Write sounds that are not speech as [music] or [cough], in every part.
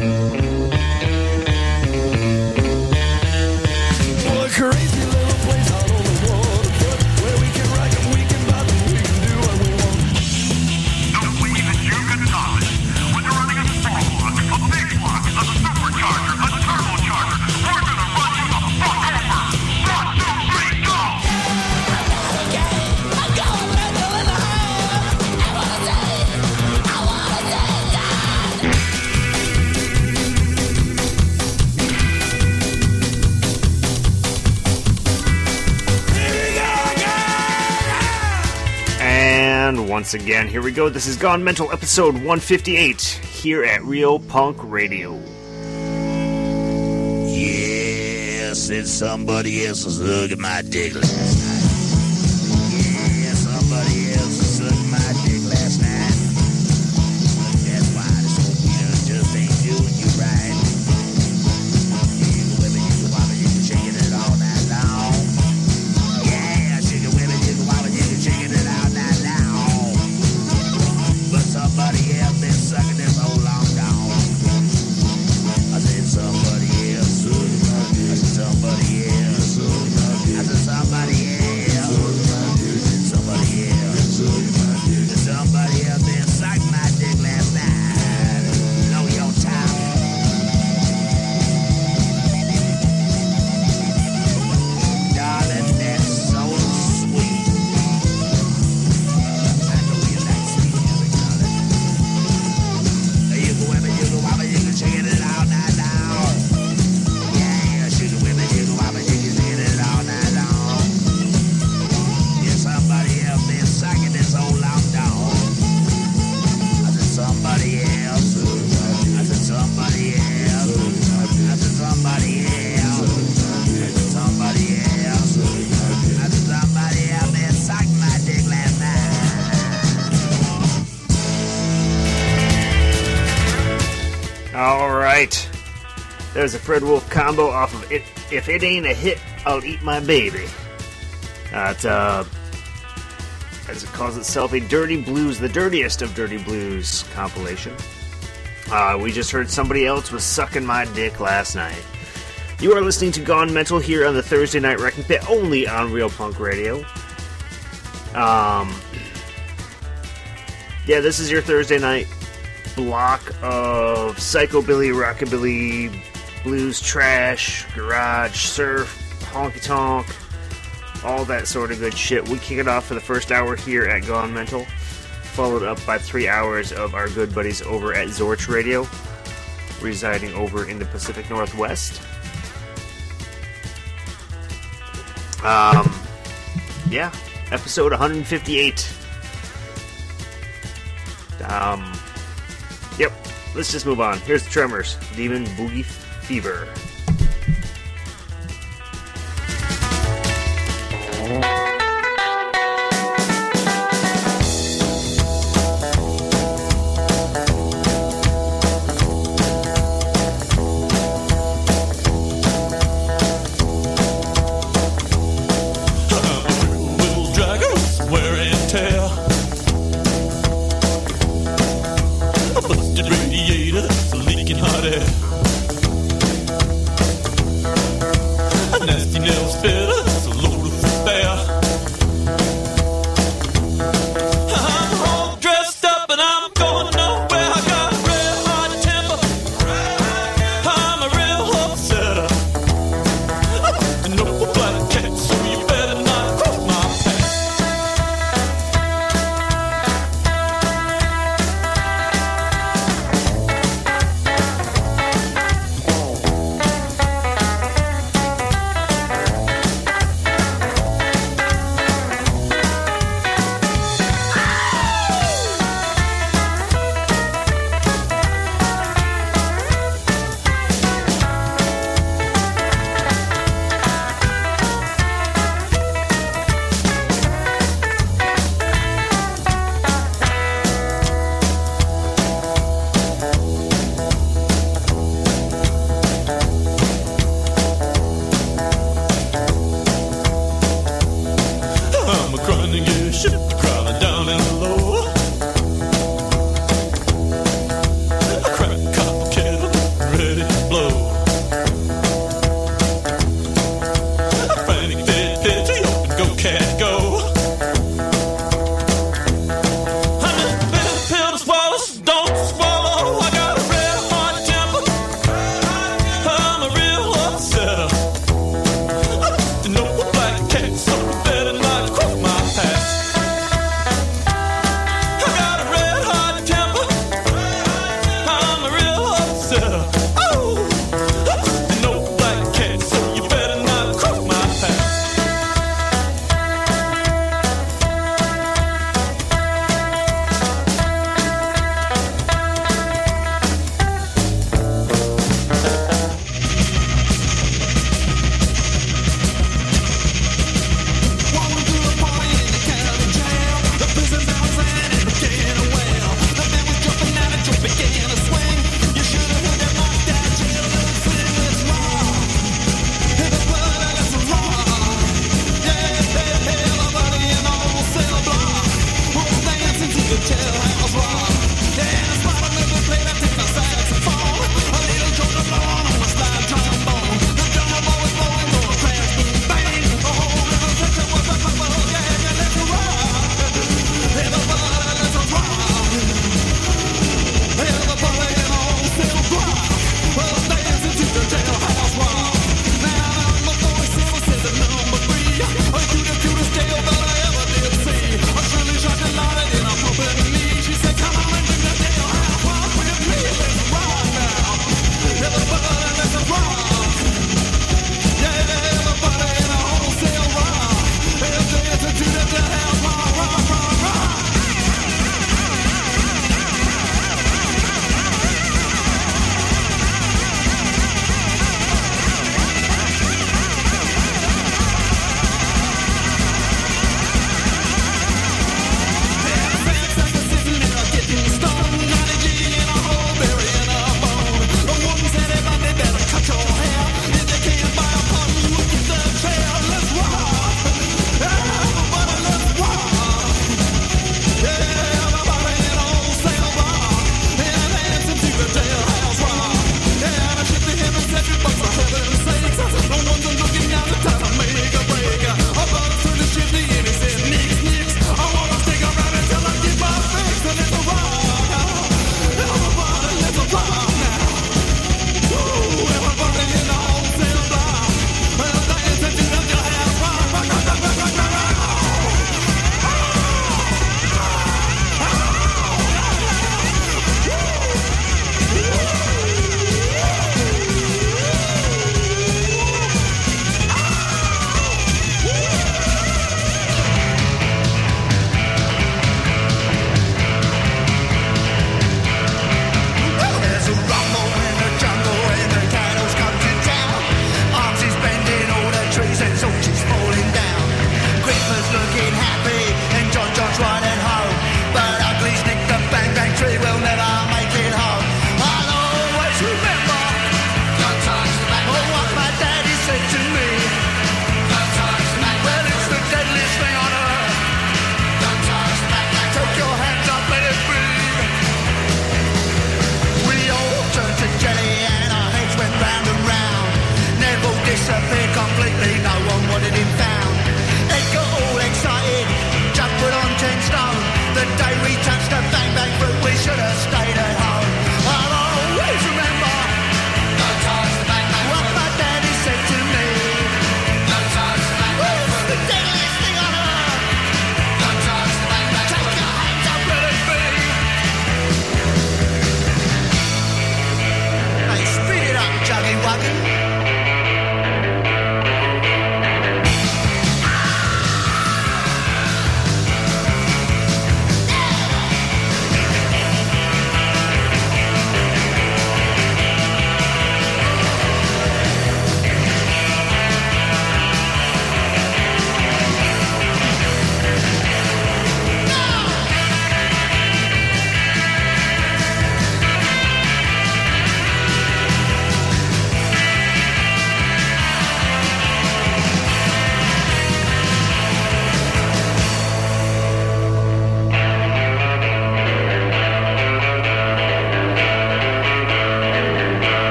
Well, a once again, here we go. This is Gone Mental episode 158 here at Real Punk Radio. Yes, it's somebody else's look at my dick There's a Fred Wolf combo off of it. If it ain't a hit, I'll eat my baby. That, uh, as it calls itself, a Dirty Blues, the dirtiest of Dirty Blues compilation. Uh, we just heard somebody else was sucking my dick last night. You are listening to Gone Mental here on the Thursday Night Wrecking Pit, only on Real Punk Radio. Um, yeah, this is your Thursday night block of psychobilly, rockabilly, blues, trash, garage, surf, honky tonk, all that sort of good shit. We kick it off for the first hour here at Gone Mental, followed up by three hours of our good buddies over at Zorch Radio, residing over in the Pacific Northwest. Um, yeah, episode 158. Um, Yep. Let's just move on. Here's the Tremors. Demon Boogie Fever. Nasty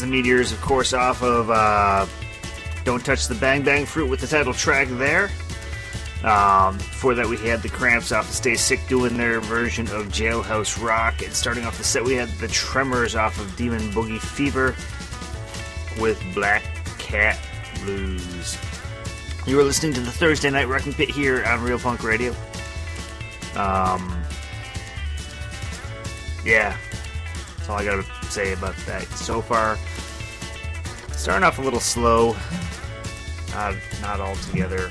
The Meteors, of course, off of uh, Don't Touch the Bang Bang Fruit with the title track there. Um, before that, we had the Cramps off of Stay Sick doing their version of Jailhouse Rock. And starting off the set, we had the Tremors off of Demon Boogie Fever with Black Cat Blues. You were listening to the Thursday Night Wrecking Pit here on Real Punk Radio. Um, yeah, that's all I gotta say about that. So far, starting off a little slow. Not, not altogether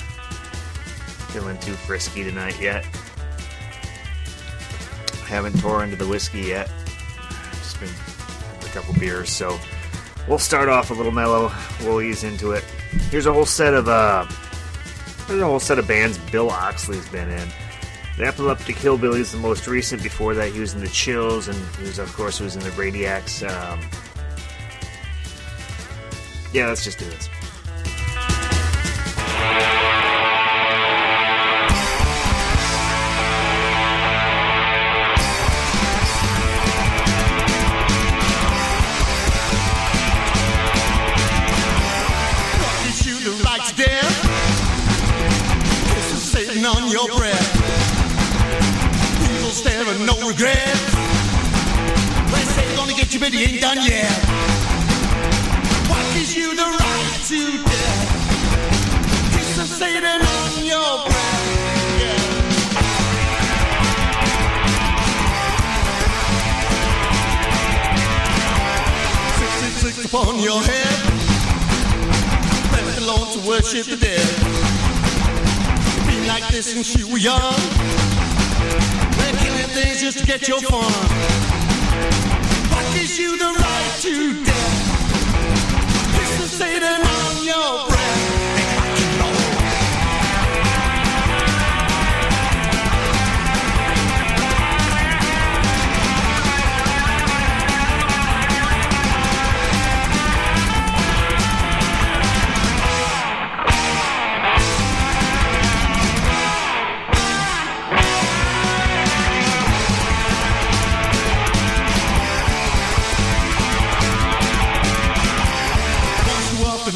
feeling too frisky tonight yet. Haven't tore into the whiskey yet. Just been a couple beers, so we'll start off a little mellow. We'll ease into it. Here's a whole set of uh, there's a whole set of bands Bill Oxley's been in. The Epileptic Hillbilly is the most recent. Before that, he was in the Chills, and he was, of course, he was in the Radiacs. Um, yeah, let's just do this. On your breath. Stare and no regret. They say they're gonna get you, but you ain't done yet. Upon your head left alone to worship the dead. Be like this since you were young. They're killing things just to get your fun. What gives you the right to death? It's the Satan on your breath.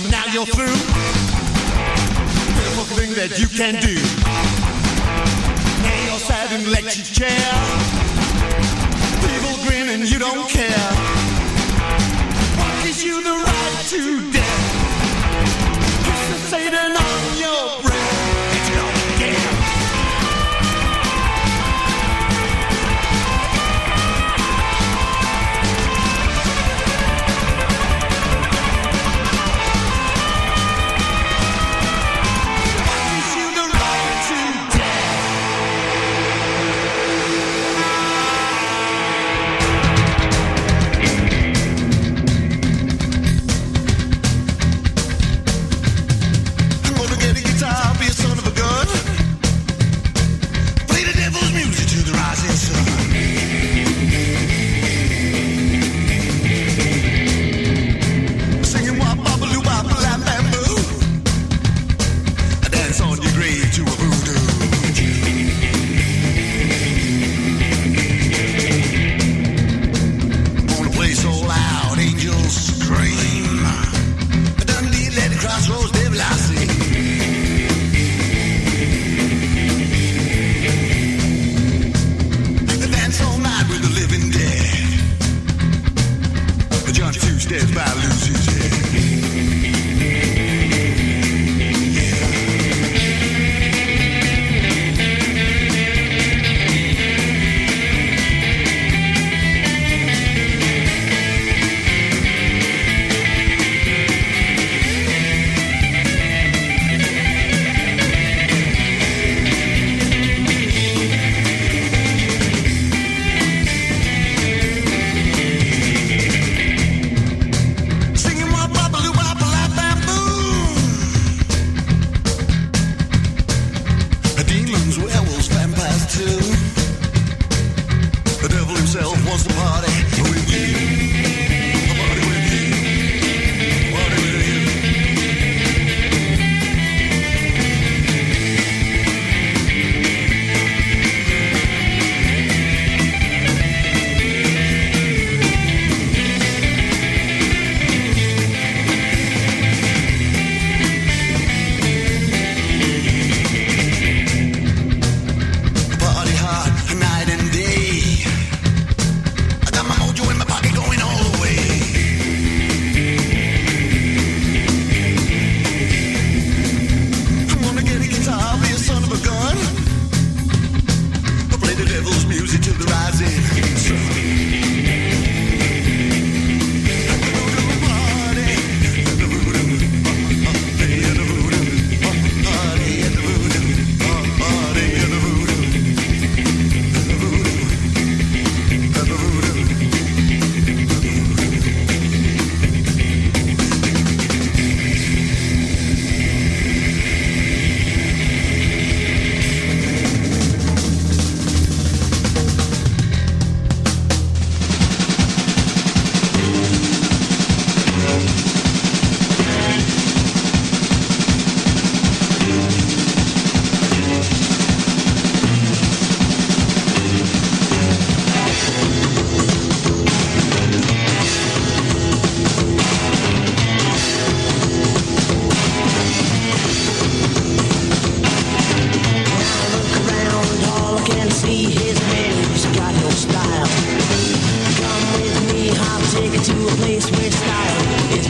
Now you're through. Pitiful thing that you can do. Now you're sat in the electric chair. People grin and you don't care. What gives you the right to death? It's the Satan on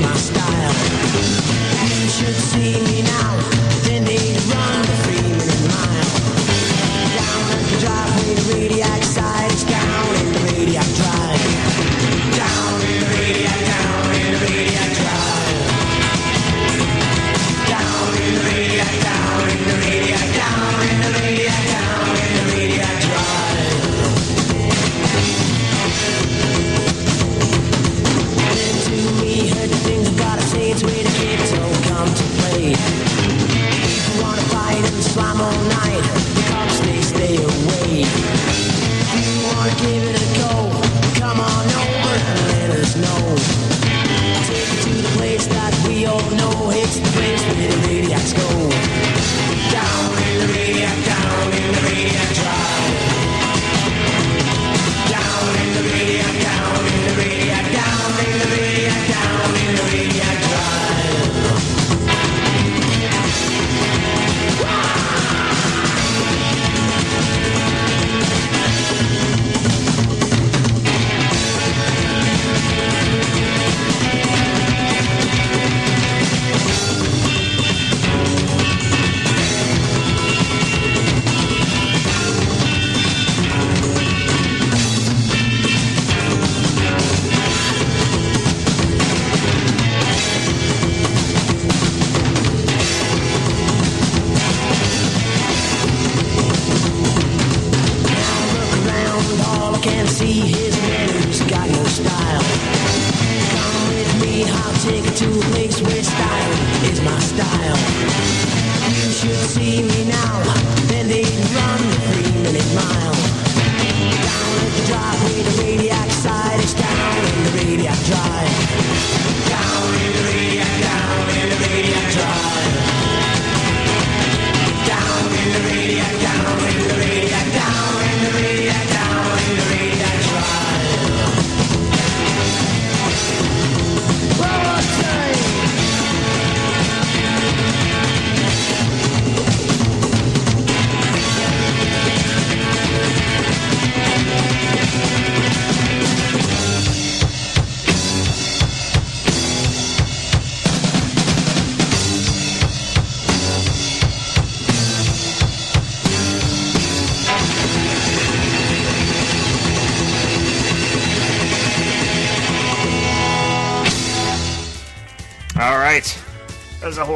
my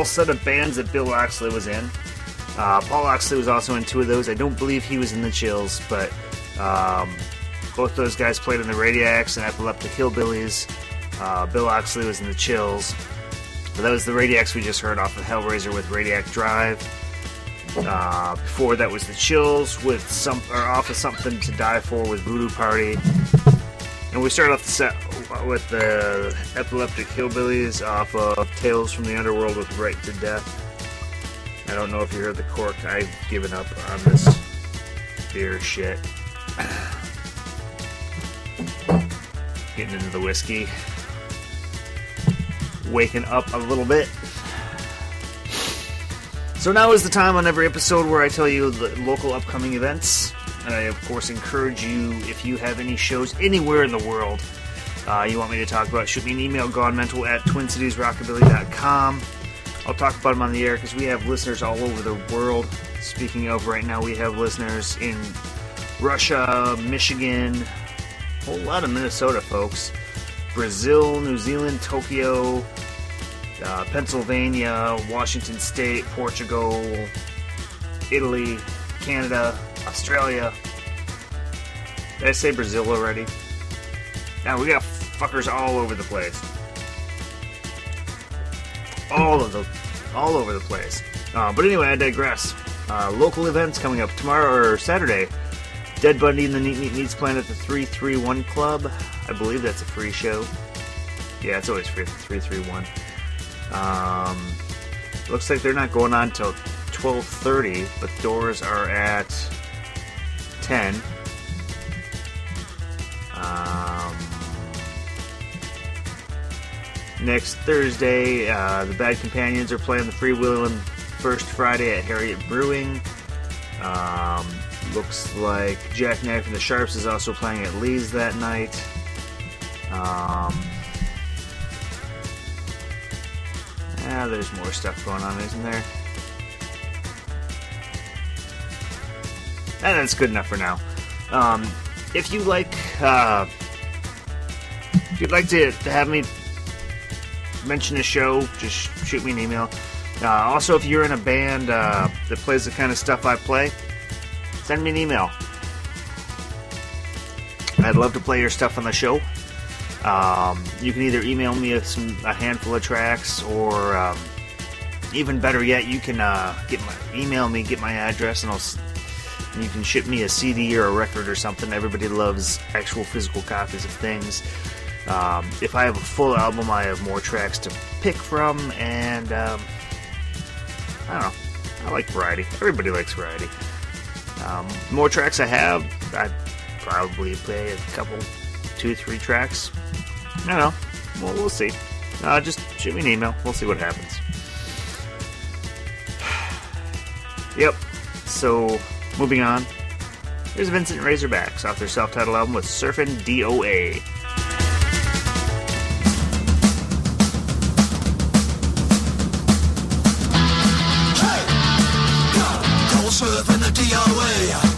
whole set of bands that Bill Oxley was in. Uh, Paul Oxley was also in two of those. I don't believe he was in the Chills, but um, both those guys played in the Radiacs and Epileptic Hillbillies. Uh, Bill Oxley was in the Chills. But that was the Radiacs we just heard off of Hellraiser with Radiac Drive. Uh, before that was the Chills with some or off of Something to Die For with Voodoo Party. And we started off the set with the Epileptic Hillbillies off of Tales from the Underworld with Right to Death. I don't know if you heard the cork. I've given up on this beer shit. Getting into the whiskey. Waking up a little bit. So now is the time on every episode where I tell you the local upcoming events. And I, of course, encourage you, if you have any shows anywhere in the world uh, you want me to talk about, shoot me an email, gonemental at twincitiesrockabilly.com. I'll talk about them on the air because we have listeners all over the world. Speaking of, right now we have listeners in Russia, Michigan, a whole lot of Minnesota folks, Brazil, New Zealand, Tokyo, uh, Pennsylvania, Washington State, Portugal, Italy, Canada, Australia. Did I say Brazil already? Now we got fuckers all over the place. All of the, all over the place. Uh, but anyway, I digress. Uh, local events coming up tomorrow or Saturday. Dead Bundy and the Neat Neat Neats playing at the 331 Club. I believe that's a free show. Yeah, it's always free at the 331. Um, looks like they're not going on till 12:30, but doors are at 10. Um, next Thursday, uh, the Bad Companions are playing the Freewheeling First Friday at Harriet Brewing. Um, Looks like Jackknife and the Sharps is also playing at Lee's that night. Um, there's more stuff going on, isn't there? And that's good enough for now. Um, if you like, uh, if you'd like to have me mention the show, just shoot me an email. Uh, also, if you're in a band uh, that plays the kind of stuff I play, send me an email. I'd love to play your stuff on the show. Um, you can either email me a, some, a handful of tracks, or um, even better yet, you can uh, get my email me, get my address, and I'll and you can ship me a CD or a record or something. Everybody loves actual physical copies of things. Um, if I have a full album, I have more tracks to pick from, and um, I don't know. I like variety. Everybody likes variety. Um, more tracks I have, I'd probably play a couple, two, three tracks. I don't know. Well, we'll see. Uh, just shoot me an email. We'll see what happens. [sighs] yep. So, moving on. Here's Vincent Razorbacks off their self-titled album with Surfin' DOA. Surfing the DOA.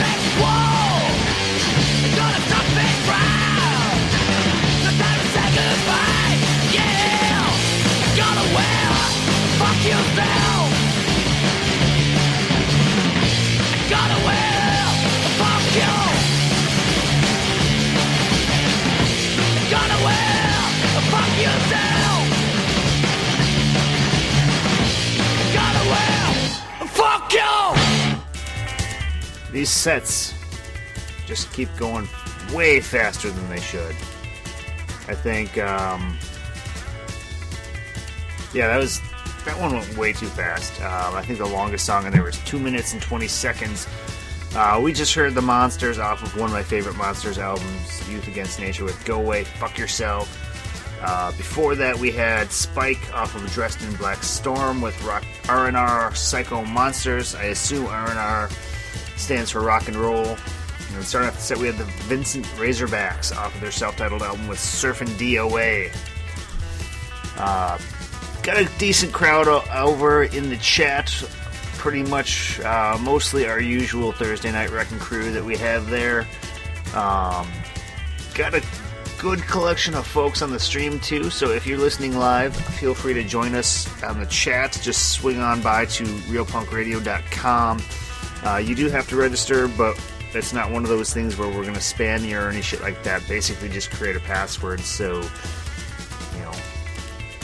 Who's that sets just keep going way faster than they should. I think, um, yeah, that was that one went way too fast. Um, I think the longest song in there was two minutes and twenty seconds. Uh, we just heard the Monsters off of one of my favorite Monsters albums, Youth Against Nature, with "Go Away, Fuck Yourself." Uh, before that, we had Spike off of Dressed in Black Storm with rock R&R Psycho Monsters. I assume R&R stands for rock and roll. And starting off the set, we had the Vincent Razorbacks off of their self-titled album with Surfin' DOA. Uh, got a decent crowd over in the chat. Pretty much, uh, mostly our usual Thursday night wrecking crew that we have there. Um, got a good collection of folks on the stream too. So if you're listening live, feel free to join us on the chat. Just swing on by to realpunkradio.com. Uh, you do have to register, but it's not one of those things where we're going to spam you or any shit like that. Basically, just create a password so you know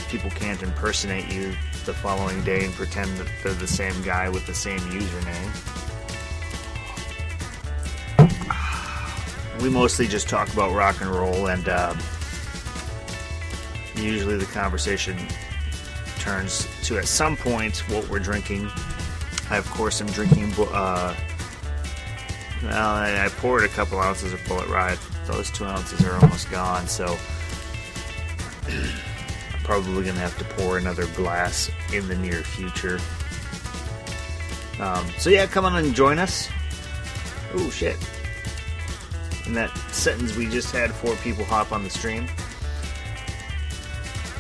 people can't impersonate you the following day and pretend that they're the same guy with the same username. We mostly just talk about rock and roll, and um, usually the conversation turns to at some point what we're drinking. I, of course, am drinking. Uh, well, I, poured a couple ounces of Bulleit Rye. Those two ounces are almost gone, so I'm probably gonna have to pour another glass in the near future. Um, so yeah, come on and join us. Oh shit! In that sentence, we just had four people hop on the stream.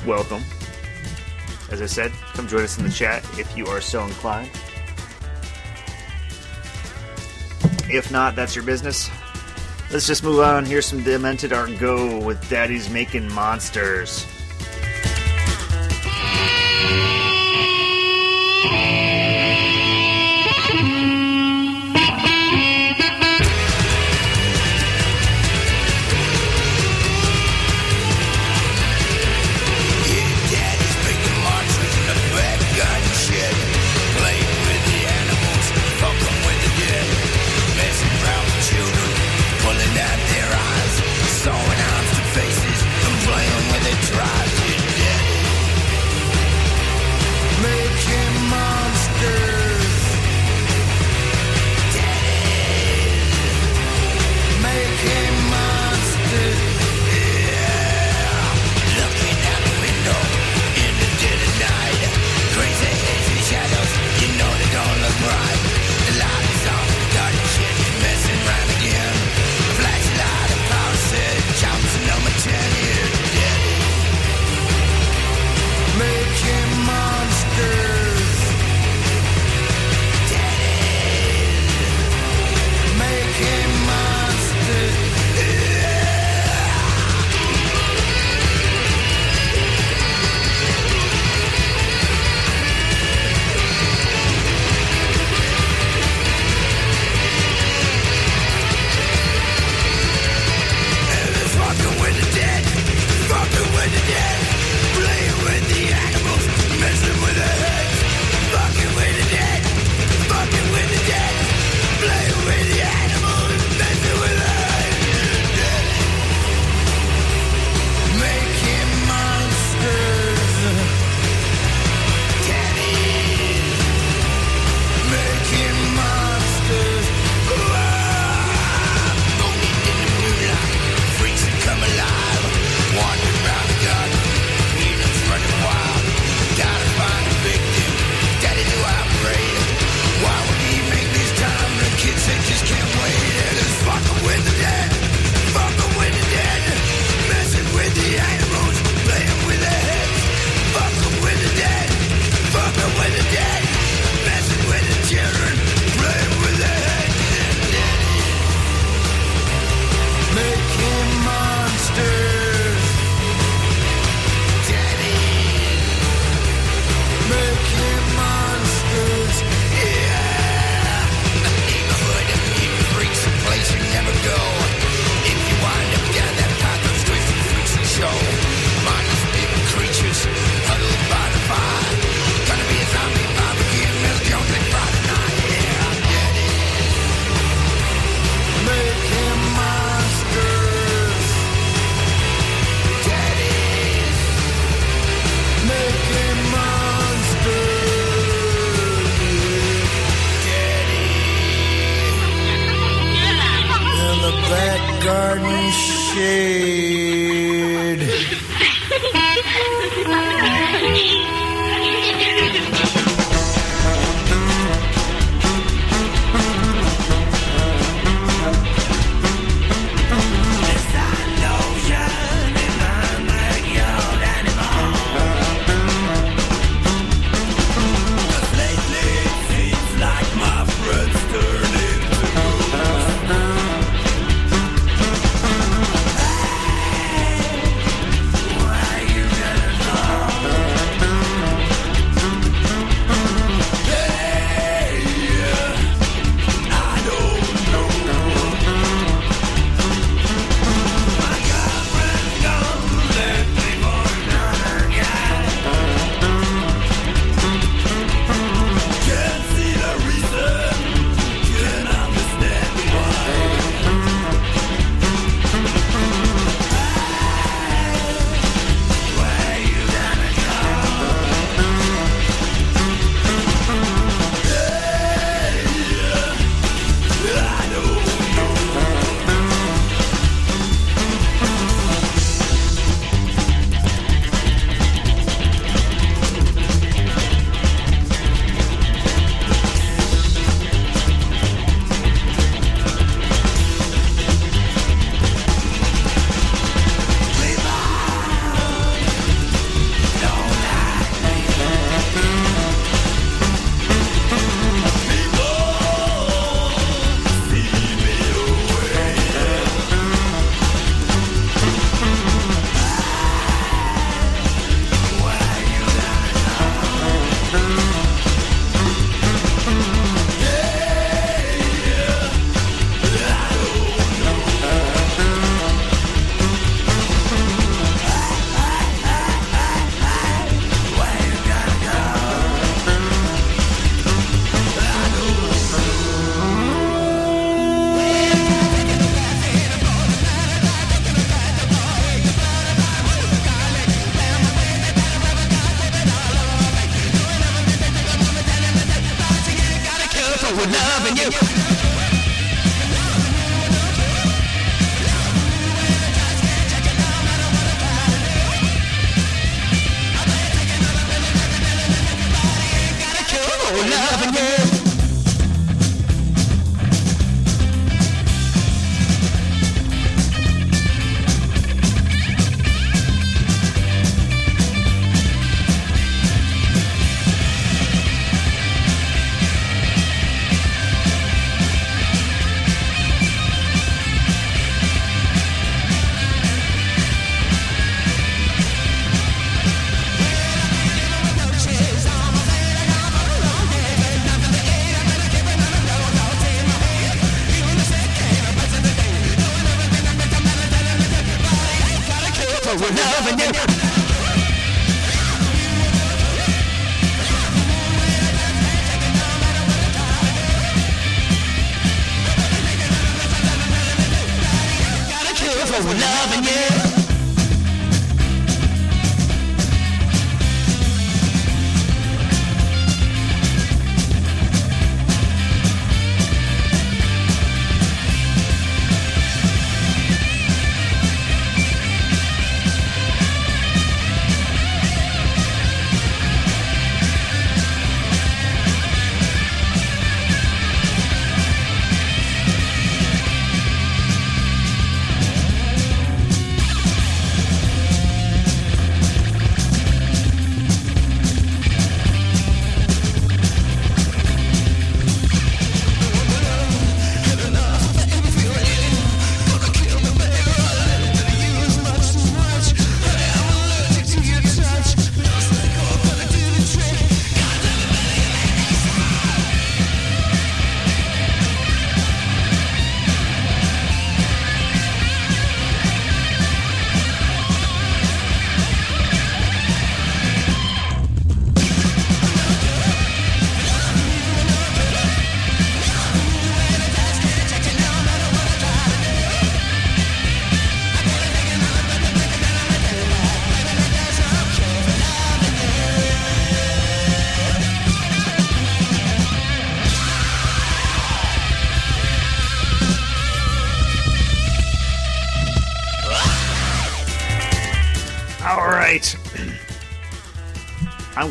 Welcome. As I said, come join us in the chat if you are so inclined. If not, that's your business. Let's just move on. Here's some Demented Are Go with Daddy's Making Monsters. です。[laughs]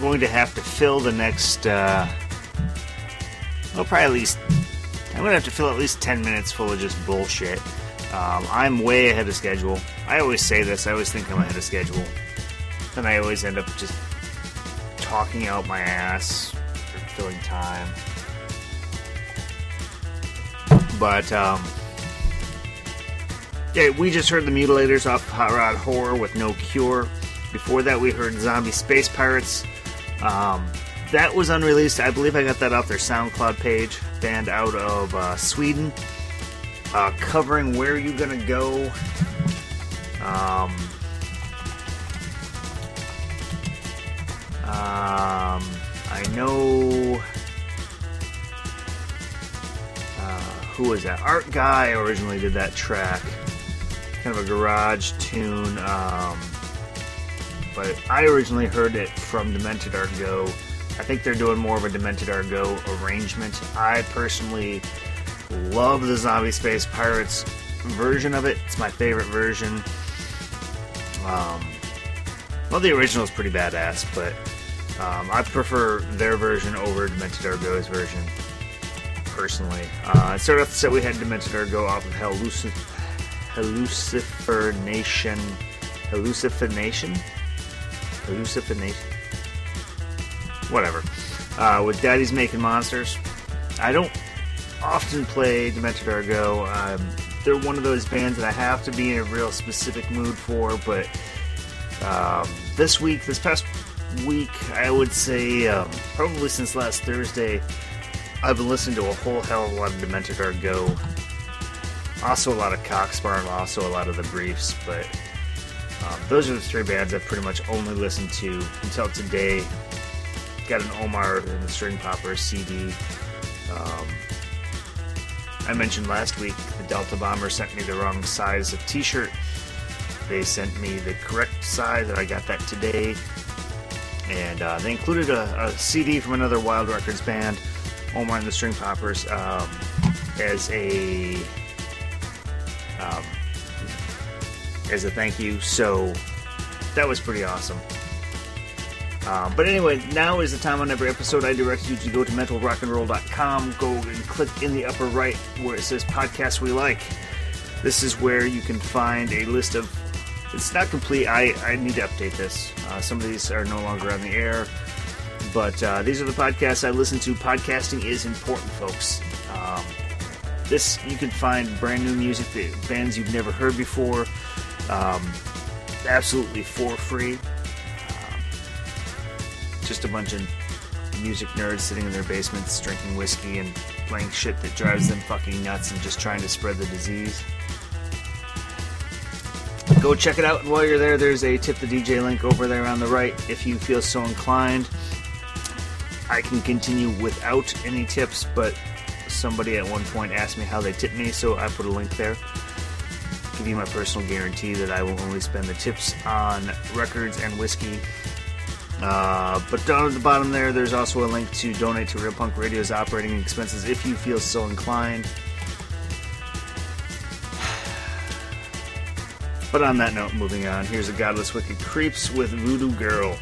going to have to fill the next, uh, well, probably at least, I'm going to have to fill at least 10 minutes full of just bullshit. Um, I'm way ahead of schedule. I always say this, I always think I'm ahead of schedule. Then I always end up just talking out my ass for filling time. But, um, yeah, we just heard the Mutilators off Hot Rod Horror with No Cure. Before that, we heard Zombie Space Pirates. Um, that was unreleased. I believe I got that off their SoundCloud page. Band out of uh, Sweden. Uh, covering Where You Gonna Go. Um, um, I know. Uh, who was that? Art Guy originally did that track. Kind of a garage tune. Um, but I originally heard it from Demented Are Go. I think they're doing more of a Demented Are Go arrangement. I personally love the Zombie Space Pirates version of it. It's my favorite version. Um, well, the original is pretty badass, but um, I prefer their version over Demented Are Go's version, personally. Uh, started off the set, we had Demented Are Go off of Hallucin- Hallucifer Nation. Hallucifer Nation? Hallucifer Nation? Whatever. Uh, with Daddy's Making Monsters. I don't often play Demented Are Go. Um, they're one of those bands that I have to be in a real specific mood for, but um, this week, this past week, I would say um, probably since last Thursday, I've been listening to a whole hell of a lot of Demented Are Go. Also, a lot of Coxbar and also a lot of the Briefs, but um, those are the three bands I've pretty much only listened to until today. Got an Omar and the String Poppers CD. Um, I mentioned last week the Delta Bomber sent me the wrong size of t shirt. They sent me the correct size, and I got that today. And uh, they included a, a CD from another Wild Records band, Omar and the String Poppers, um, as a um, as a thank you. So that was pretty awesome. Um, but anyway, now is the time on every episode I direct you to go to mentalrockandroll.com, go and click in the upper right where it says podcasts we like. This is where you can find a list of. It's not complete. I, I need to update this. Uh, some of these are no longer on the air. But uh, these are the podcasts I listen to. Podcasting is important, folks. Um, this you can find brand new music, that bands you've never heard before, um, absolutely for free. Um, just a bunch of music nerds sitting in their basements drinking whiskey and playing shit that drives them fucking nuts and just trying to spread the disease. Go check it out, and while you're there, there's a tip the DJ link over there on the right if you feel so inclined. I can continue without any tips, but somebody at one point asked me how they tip me, so I put a link there. You my personal guarantee that I will only spend the tips on records and whiskey. Uh, but down at the bottom there, there's also a link to donate to Real Punk Radio's operating expenses if you feel so inclined. [sighs] But on that note, moving on, here's a Godless Wicked Creeps with. Voodoo girl,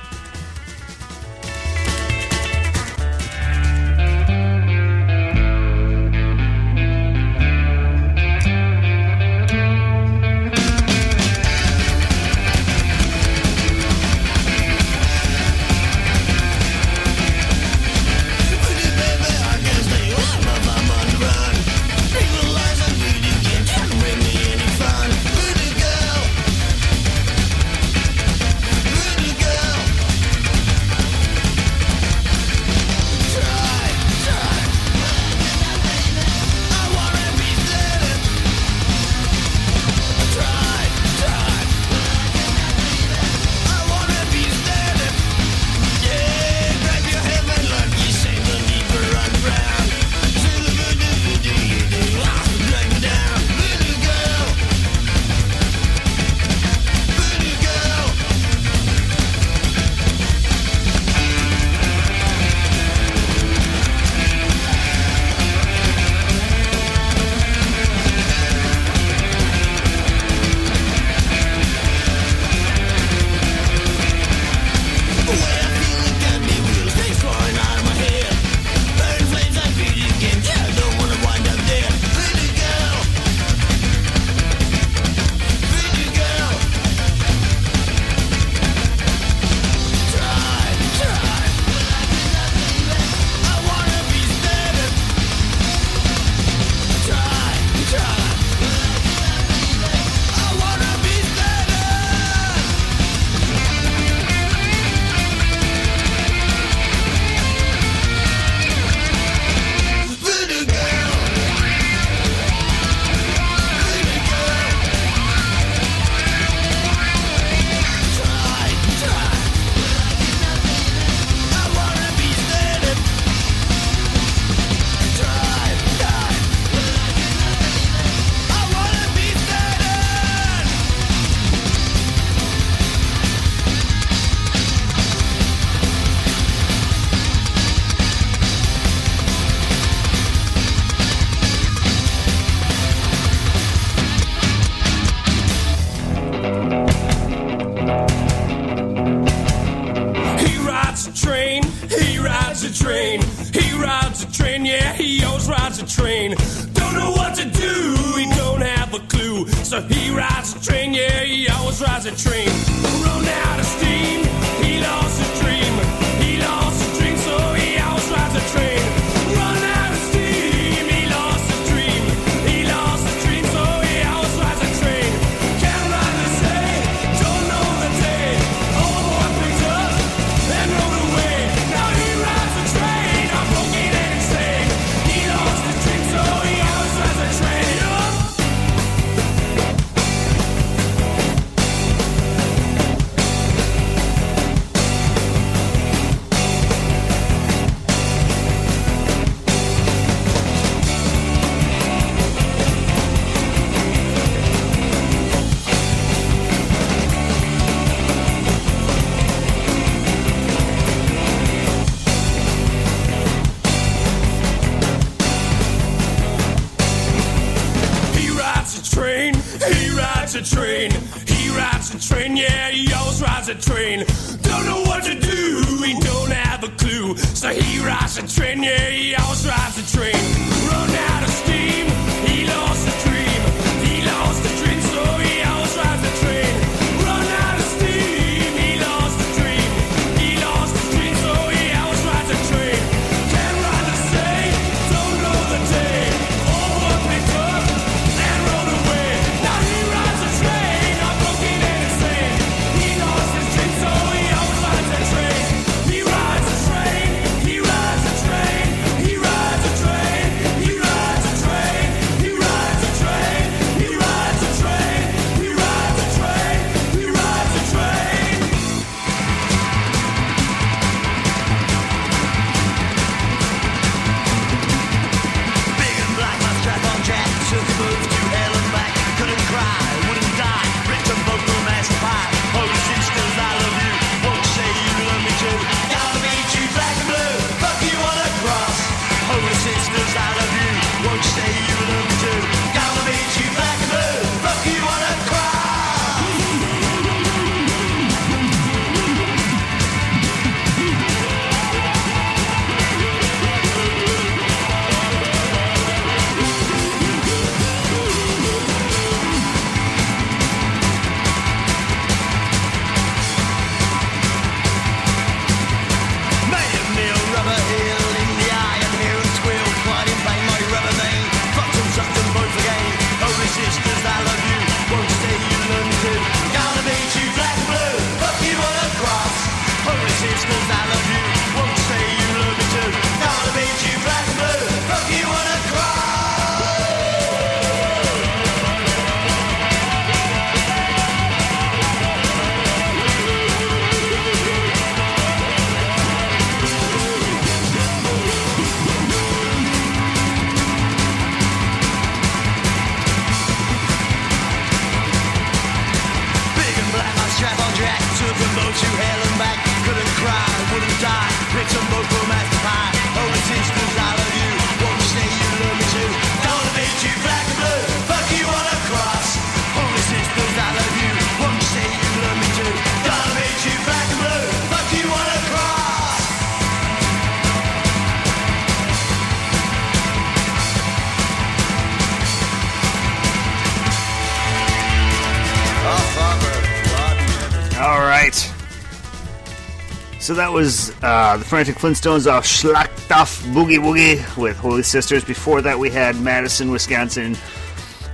So that was uh, the Frantic Flintstones off Schlachthof Boogie Woogie with Holy Sisters. Before that, we had Madison, Wisconsin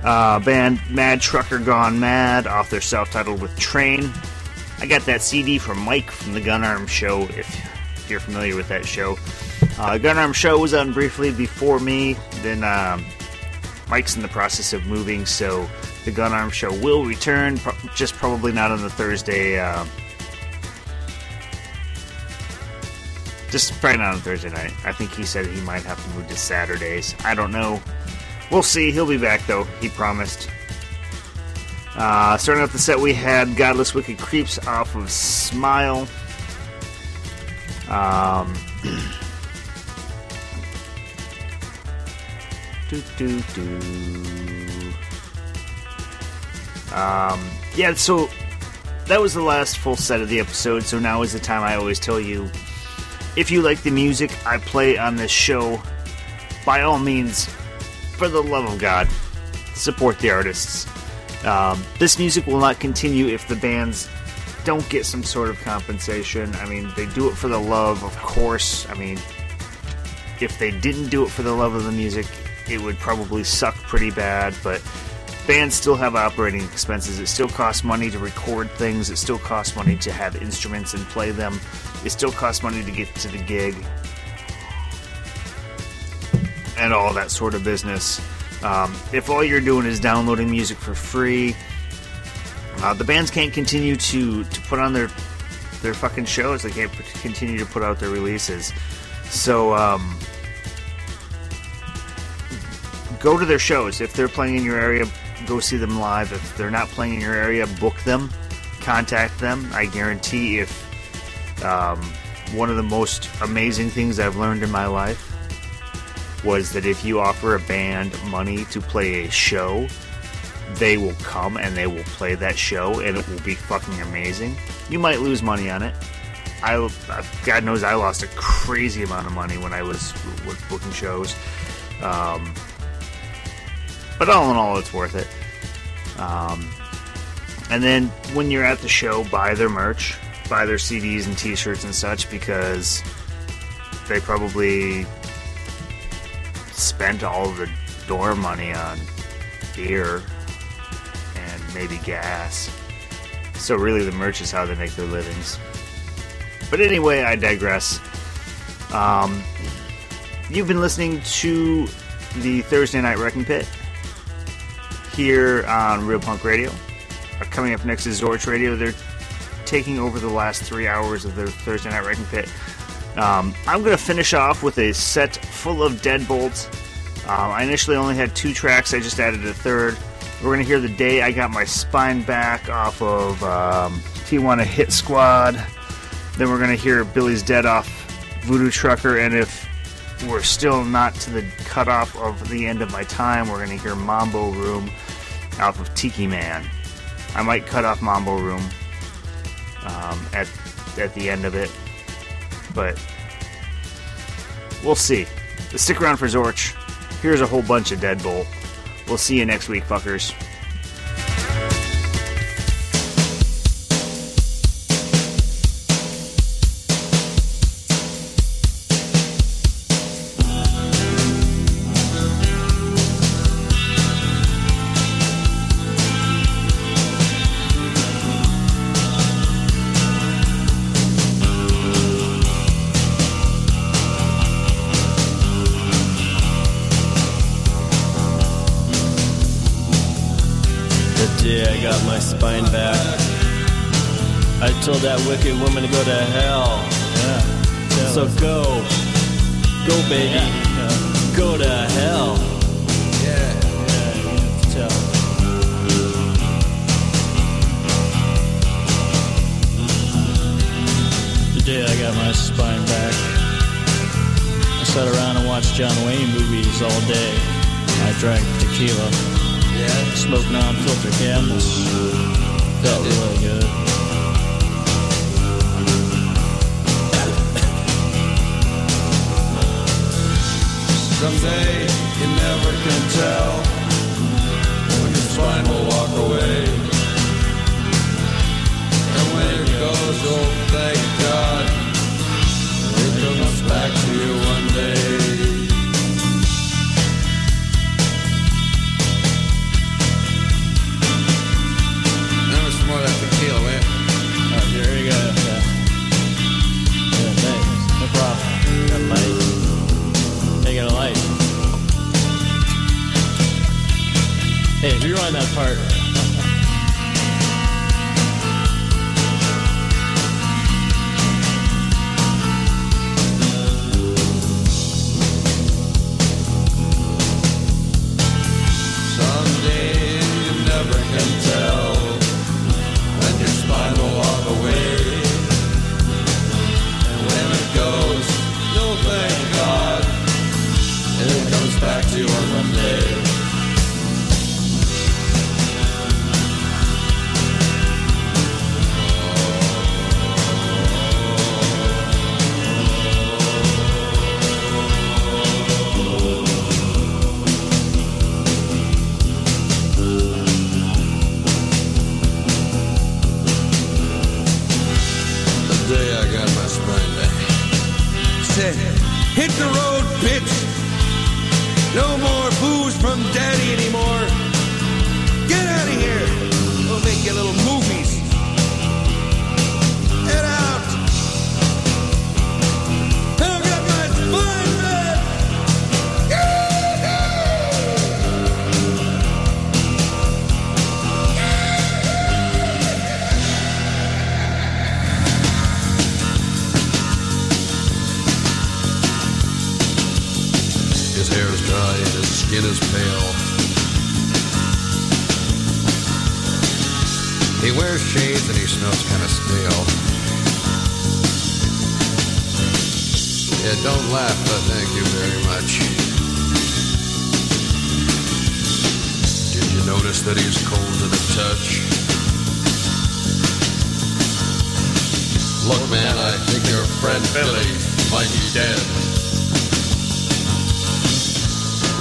uh, band Mad Trucker Gone Mad off their self titled with Train. I got that CD from Mike from the Gun Arm Show, if you're familiar with that show. Uh, Gun Arm Show was on briefly before me, then um, Mike's in the process of moving, so the Gun Arm Show will return, pro- just probably not on the Thursday uh, Just probably not on Thursday night. I think he said he might have to move to Saturdays. I don't know. We'll see. He'll be back, though. He promised. Uh, starting off the set, we had Godless Wicked Creeps off of Smile. Um, [clears throat] do, do, do. Um, yeah, so that was the last full set of the episode, so now is the time I always tell you if you like the music I play on this show, by all means, for the love of God, support the artists. Um, this music will not continue if the bands don't get some sort of compensation. I mean, they do it for the love, of course. I mean, if they didn't do it for the love of the music, it would probably suck pretty bad, but bands still have operating expenses. It still costs money to record things, it still costs money to have instruments and play them. It still costs money to get to the gig and all that sort of business. Um, if all you're doing is downloading music for free, uh, the bands can't continue to, to put on their their fucking shows. They can't continue to put out their releases. So um, go to their shows. If they're playing in your area, go see them live. If they're not playing in your area, book them, contact them. I guarantee if um, one of the most amazing things I've learned in my life was that if you offer a band money to play a show, they will come and they will play that show and it will be fucking amazing. You might lose money on it. I, God knows I lost a crazy amount of money when I was, was booking shows. Um, but all in all, it's worth it. Um, and then when you're at the show, buy their merch, buy their CDs and T-shirts and such because they probably spent all the door money on beer and maybe gas. So really, the merch is how they make their livings. But anyway, I digress. Um, you've been listening to the Thursday Night Wrecking Pit here on Real Punk Radio. Coming up next is Zorch Radio. They're taking over the last three hours of their Thursday Night Wrecking Pit. Um, I'm going to finish off with a set full of Deadbolts. Um, I initially only had two tracks, I just added a third. We're going to hear The Day I Got My Spine Back off of um, Tijuana Hit Squad. Then we're going to hear Billy's Dead off Voodoo Trucker. And if we're still not to the cutoff of the end of my time, we're going to hear Mambo Room off of Tiki Man. I might cut off Mambo Room um, at, at the end of it but we'll see. Stick around for Zorch. Here's a whole bunch of Deadbolt. We'll see you next week, fuckers. Woman to go to hell. So go, go, baby, go to hell. Yeah, yeah, you have to tell. The day I got my spine back, I sat around and watched John Wayne movies all day. I drank tequila. Yeah. Smoked non-filter camels. Felt really good. Someday you never can tell when your spine will walk away. And when it goes, oh thank God, it comes back to you one day. Hey, rewind that part. Today I got my spine back. Said, hit the road, bitch. No more booze from daddy anymore. Get out of here. We'll make you a little skin is pale. He wears shades and he smells kind of stale. Yeah, don't laugh, but thank you very much. Did you notice that he's cold to the touch? Look, man, I think your friend Billy might be dead.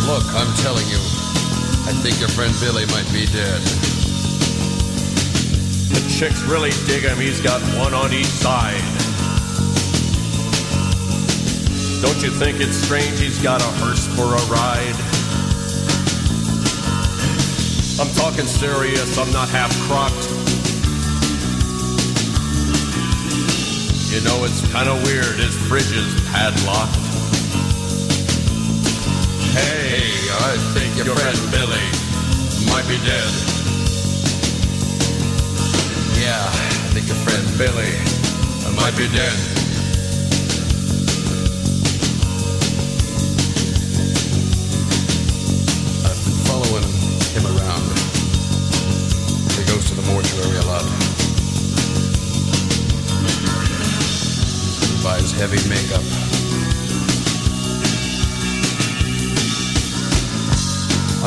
Look, I'm telling you, I think your friend Billy might be dead. The chicks really dig him. He's got one on each side. Don't you think it's strange he's got a hearse for a ride? I'm talking serious, I'm not half crocked. You know, it's kind of weird, his fridge is padlocked. Hey, I think your, friend Billy might be dead. Yeah, I think your friend Billy might be dead. I've been following him around. He goes to the mortuary a lot. Buys heavy makeup.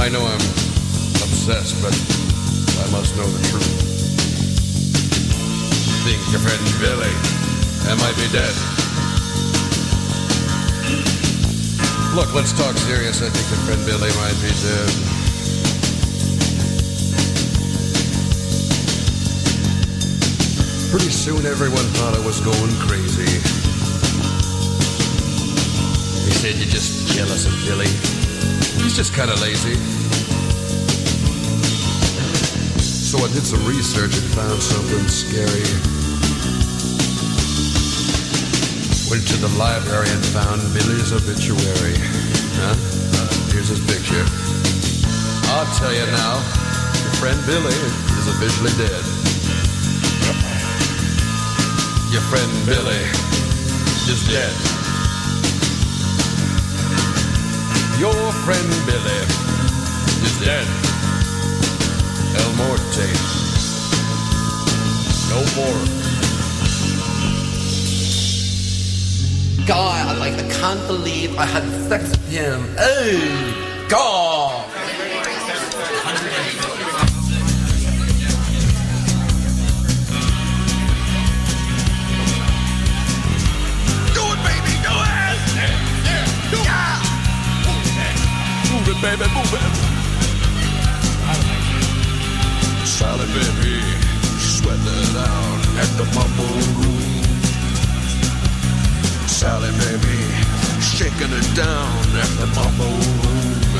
I know I'm obsessed, but I must know the truth. Think your friend Billy I might be dead. Look, let's talk serious. I think your friend Billy might be dead. Pretty soon everyone thought I was going crazy. They said you're just jealous of Billy. He's just kind of lazy. So I did some research and found something scary. Went to the library and found Billy's obituary. Huh? Uh, here's his picture. I'll tell you now, your friend Billy is officially dead. Your friend Billy is dead. Your friend Billy is dead. El Morte. No more. God, I like I can't believe I had sex with him. Oh, God. Do it, baby, do it! Yeah! Move it, baby, move it, Sally, baby, sweating it down at the mumble room. Sally, baby, shaking it down at the mumble room.